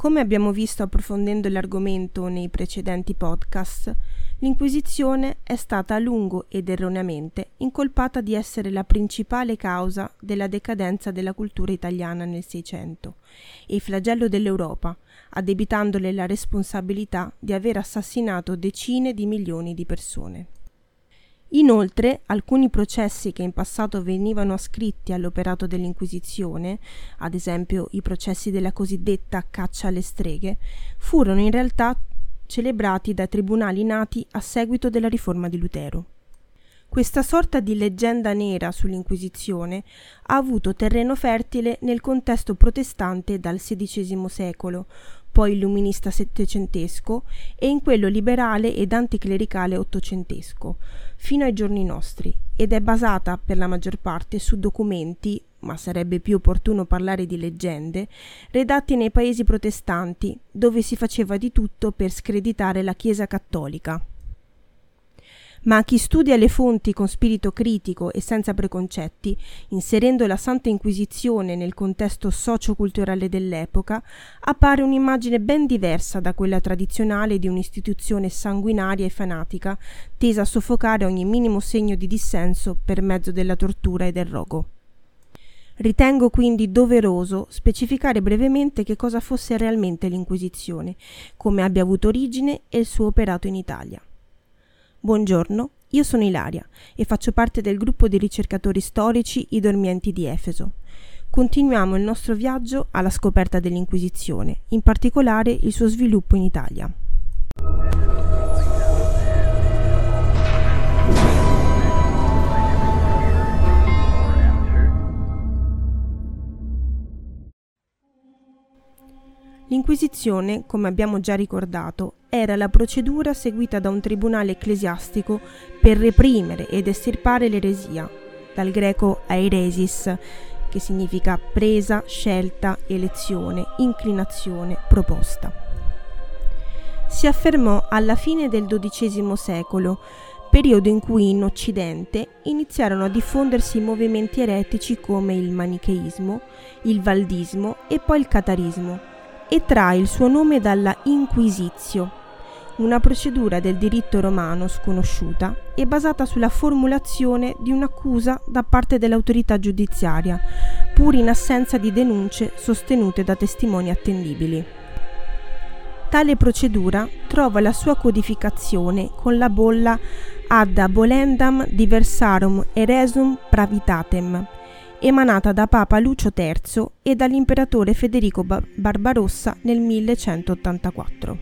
Come abbiamo visto approfondendo l'argomento nei precedenti podcast, l'Inquisizione è stata a lungo ed erroneamente incolpata di essere la principale causa della decadenza della cultura italiana nel Seicento e il flagello dell'Europa, addebitandole la responsabilità di aver assassinato decine di milioni di persone. Inoltre, alcuni processi che in passato venivano ascritti all'operato dell'Inquisizione, ad esempio i processi della cosiddetta caccia alle streghe, furono in realtà celebrati da tribunali nati a seguito della riforma di Lutero. Questa sorta di leggenda nera sull'Inquisizione ha avuto terreno fertile nel contesto protestante dal XVI secolo, poi illuminista settecentesco e in quello liberale ed anticlericale ottocentesco, fino ai giorni nostri, ed è basata per la maggior parte su documenti, ma sarebbe più opportuno parlare di leggende, redatti nei paesi protestanti, dove si faceva di tutto per screditare la Chiesa cattolica ma a chi studia le fonti con spirito critico e senza preconcetti, inserendo la Santa Inquisizione nel contesto socioculturale dell'epoca, appare un'immagine ben diversa da quella tradizionale di un'istituzione sanguinaria e fanatica, tesa a soffocare ogni minimo segno di dissenso per mezzo della tortura e del rogo. Ritengo quindi doveroso specificare brevemente che cosa fosse realmente l'Inquisizione, come abbia avuto origine e il suo operato in Italia. Buongiorno, io sono Ilaria e faccio parte del gruppo di ricercatori storici I Dormienti di Efeso. Continuiamo il nostro viaggio alla scoperta dell'Inquisizione, in particolare il suo sviluppo in Italia. L'Inquisizione, come abbiamo già ricordato, era la procedura seguita da un tribunale ecclesiastico per reprimere ed estirpare l'eresia, dal greco aeresis, che significa presa, scelta, elezione, inclinazione, proposta. Si affermò alla fine del XII secolo, periodo in cui in Occidente iniziarono a diffondersi movimenti eretici come il manicheismo, il valdismo e poi il catarismo e trae il suo nome dalla Inquisitio, una procedura del diritto romano sconosciuta e basata sulla formulazione di un'accusa da parte dell'autorità giudiziaria, pur in assenza di denunce sostenute da testimoni attendibili. Tale procedura trova la sua codificazione con la bolla ad abolendam diversarum eresum pravitatem, emanata da Papa Lucio III e dall'imperatore Federico Barbarossa nel 1184,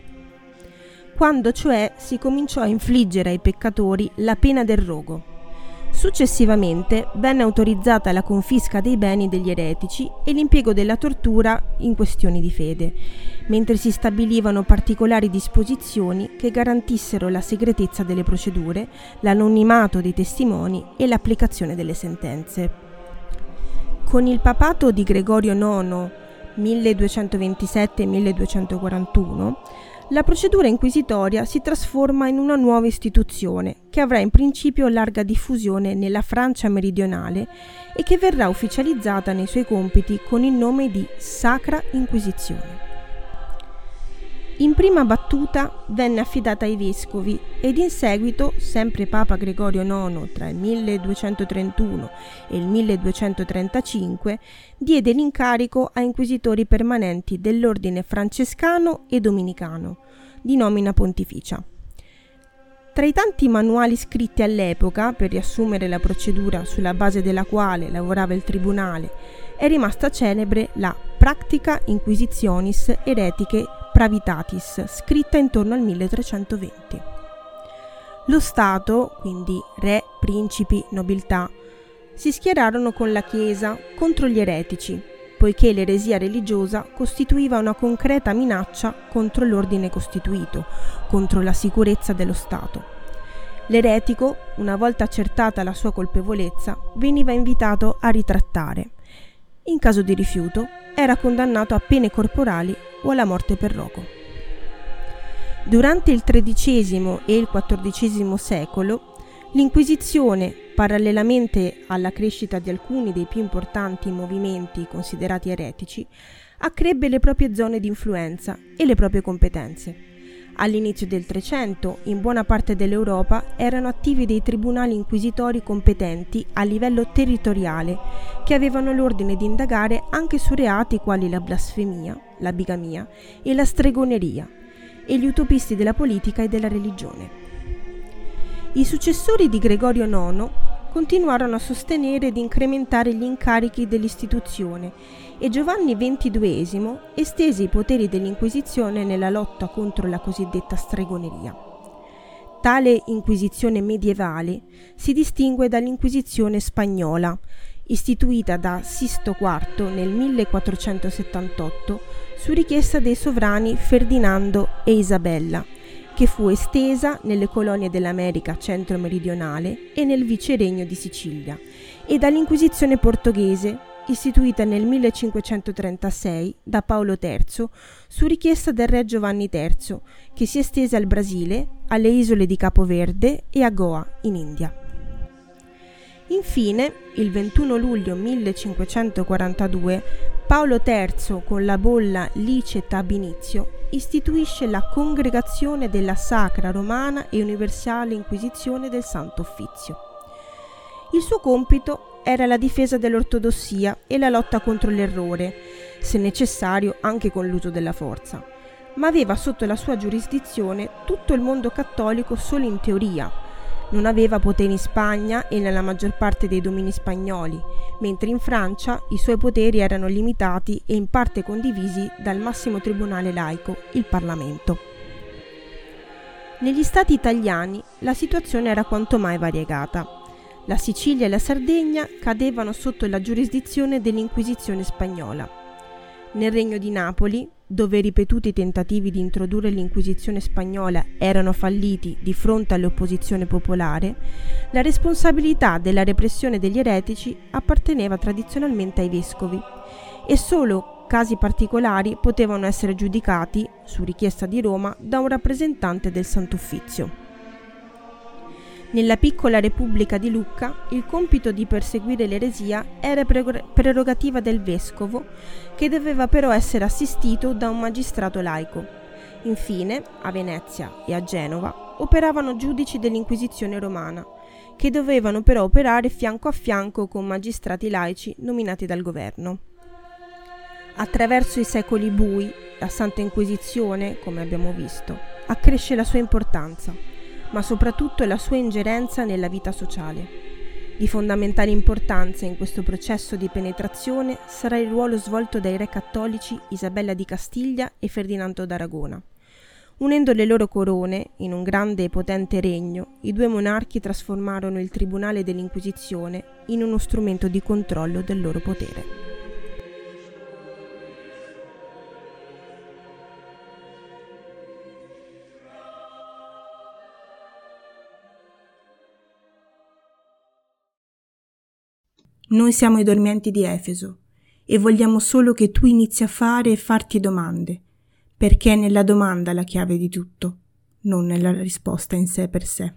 quando cioè si cominciò a infliggere ai peccatori la pena del rogo. Successivamente venne autorizzata la confisca dei beni degli eretici e l'impiego della tortura in questioni di fede, mentre si stabilivano particolari disposizioni che garantissero la segretezza delle procedure, l'anonimato dei testimoni e l'applicazione delle sentenze. Con il papato di Gregorio IX 1227-1241, la procedura inquisitoria si trasforma in una nuova istituzione che avrà in principio larga diffusione nella Francia meridionale e che verrà ufficializzata nei suoi compiti con il nome di Sacra Inquisizione. In prima battuta venne affidata ai vescovi ed in seguito, sempre Papa Gregorio IX tra il 1231 e il 1235, diede l'incarico a inquisitori permanenti dell'ordine francescano e dominicano, di nomina pontificia. Tra i tanti manuali scritti all'epoca per riassumere la procedura sulla base della quale lavorava il tribunale, è rimasta celebre la Practica Inquisitionis Eretiche Pravitatis, scritta intorno al 1320. Lo Stato, quindi re, principi, nobiltà, si schierarono con la Chiesa contro gli eretici, poiché l'eresia religiosa costituiva una concreta minaccia contro l'ordine costituito, contro la sicurezza dello Stato. L'eretico, una volta accertata la sua colpevolezza, veniva invitato a ritrattare. In caso di rifiuto, era condannato a pene corporali o alla morte per rogo. Durante il XIII e il XIV secolo, l'Inquisizione, parallelamente alla crescita di alcuni dei più importanti movimenti considerati eretici, accrebbe le proprie zone di influenza e le proprie competenze. All'inizio del Trecento, in buona parte dell'Europa erano attivi dei tribunali inquisitori competenti a livello territoriale, che avevano l'ordine di indagare anche su reati quali la blasfemia, la bigamia e la stregoneria, e gli utopisti della politica e della religione. I successori di Gregorio IX continuarono a sostenere ed incrementare gli incarichi dell'istituzione e Giovanni XXII estese i poteri dell'Inquisizione nella lotta contro la cosiddetta stregoneria. Tale Inquisizione medievale si distingue dall'Inquisizione spagnola, istituita da Sisto IV nel 1478 su richiesta dei sovrani Ferdinando e Isabella, che fu estesa nelle colonie dell'America centro-meridionale e nel viceregno di Sicilia, e dall'Inquisizione portoghese, istituita nel 1536 da Paolo III su richiesta del re Giovanni III, che si estese al Brasile, alle isole di Capo Verde e a Goa, in India. Infine, il 21 luglio 1542, Paolo III, con la bolla Licet ab inizio, istituisce la Congregazione della Sacra Romana e Universale Inquisizione del Santo Uffizio. Il suo compito era la difesa dell'ortodossia e la lotta contro l'errore, se necessario anche con l'uso della forza, ma aveva sotto la sua giurisdizione tutto il mondo cattolico solo in teoria, non aveva poteri in Spagna e nella maggior parte dei domini spagnoli, mentre in Francia i suoi poteri erano limitati e in parte condivisi dal massimo tribunale laico, il Parlamento. Negli stati italiani la situazione era quanto mai variegata. La Sicilia e la Sardegna cadevano sotto la giurisdizione dell'Inquisizione spagnola. Nel regno di Napoli, dove ripetuti tentativi di introdurre l'Inquisizione spagnola erano falliti di fronte all'opposizione popolare, la responsabilità della repressione degli eretici apparteneva tradizionalmente ai vescovi e solo casi particolari potevano essere giudicati, su richiesta di Roma, da un rappresentante del Sant'Uffizio. Nella piccola Repubblica di Lucca il compito di perseguire l'eresia era prerogativa del vescovo, che doveva però essere assistito da un magistrato laico. Infine, a Venezia e a Genova operavano giudici dell'Inquisizione romana, che dovevano però operare fianco a fianco con magistrati laici nominati dal governo. Attraverso i secoli bui, la Santa Inquisizione, come abbiamo visto, accresce la sua importanza ma soprattutto la sua ingerenza nella vita sociale. Di fondamentale importanza in questo processo di penetrazione sarà il ruolo svolto dai re cattolici Isabella di Castiglia e Ferdinando d'Aragona. Unendo le loro corone in un grande e potente regno, i due monarchi trasformarono il Tribunale dell'Inquisizione in uno strumento di controllo del loro potere. Noi siamo i dormienti di Efeso e vogliamo solo che tu inizi a fare e farti domande, perché è nella domanda la chiave di tutto, non nella risposta in sé per sé.